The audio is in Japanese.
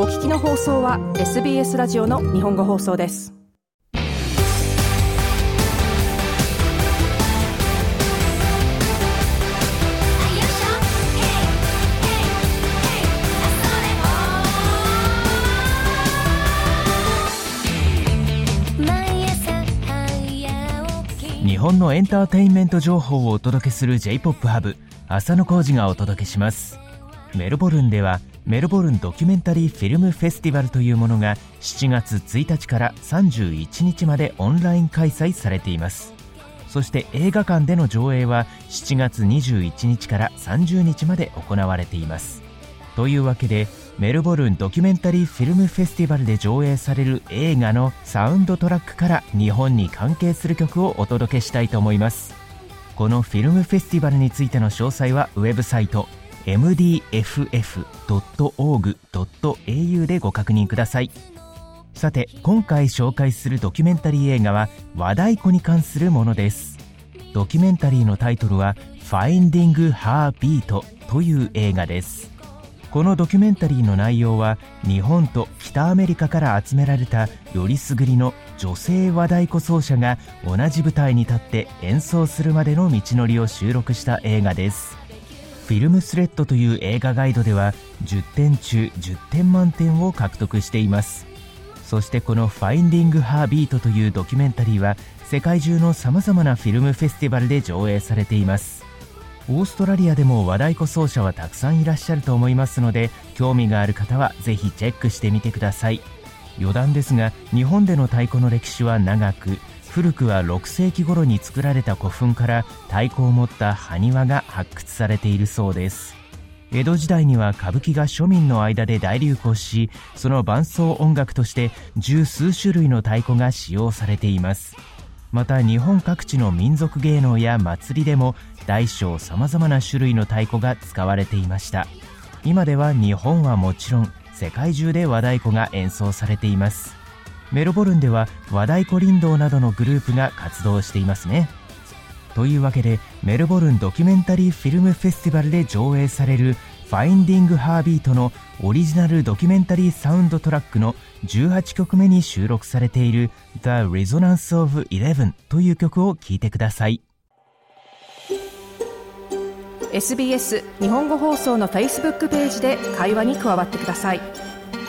お聞きの放送は SBS ラジオの日本語放送です。日本のエンターテインメント情報をお届けする J-POP ハブ浅野浩二がお届けします。メルボルンではメルボルンドキュメンタリーフィルムフェスティバルというものが7月1日から31日までオンライン開催されています。そして映画館での上映は7月21日から30日まで行われています。というわけでメルボルンドキュメンタリーフィルムフェスティバルで上映される映画のサウンドトラックから日本に関係する曲をお届けしたいと思います。このフィルムフェスティバルについての詳細はウェブサイト mdff.org.au でご確認ください。さて今回紹介するドキュメンタリー映画は和太鼓に関するものです。ドキュメンタリーのタイトルは Finding Her Beat という映画です。このドキュメンタリーの内容は日本と北アメリカから集められたよりすぐりの女性和太鼓奏者が同じ舞台に立って演奏するまでの道のりを収録した映画です。フィルムスレッドという映画ガイドでは10点中10点満点を獲得しています。そしてこの「ファインディング・ハービート」というドキュメンタリーは世界中のさまざまなフィルムフェスティバルで上映されています。オーストラリアでも和太鼓奏者はたくさんいらっしゃると思いますので興味がある方はぜひチェックしてみてください。余談ですが日本での太鼓の歴史は長く古くは6世紀頃に作られた古墳から太鼓を持った埴輪が発掘されているそうです。江戸時代には歌舞伎が庶民の間で大流行しその伴奏音楽として十数種類の太鼓が使用されています。また日本各地の民族芸能や祭りでも大小さまざまな種類の太鼓が使われていました。今では日本はもちろん世界中で和太鼓が演奏されています。メルボルンでは和太鼓林道などのグループが活動していますね。というわけでメルボルンドキュメンタリーフィルムフェスティバルで上映される「ファインディング・ハービート」のオリジナルドキュメンタリーサウンドトラックの18曲目に収録されている「The Resonance of Eleven」という曲を聴いてください。SBS 日本語放送の Facebook ページで会話に加わってください「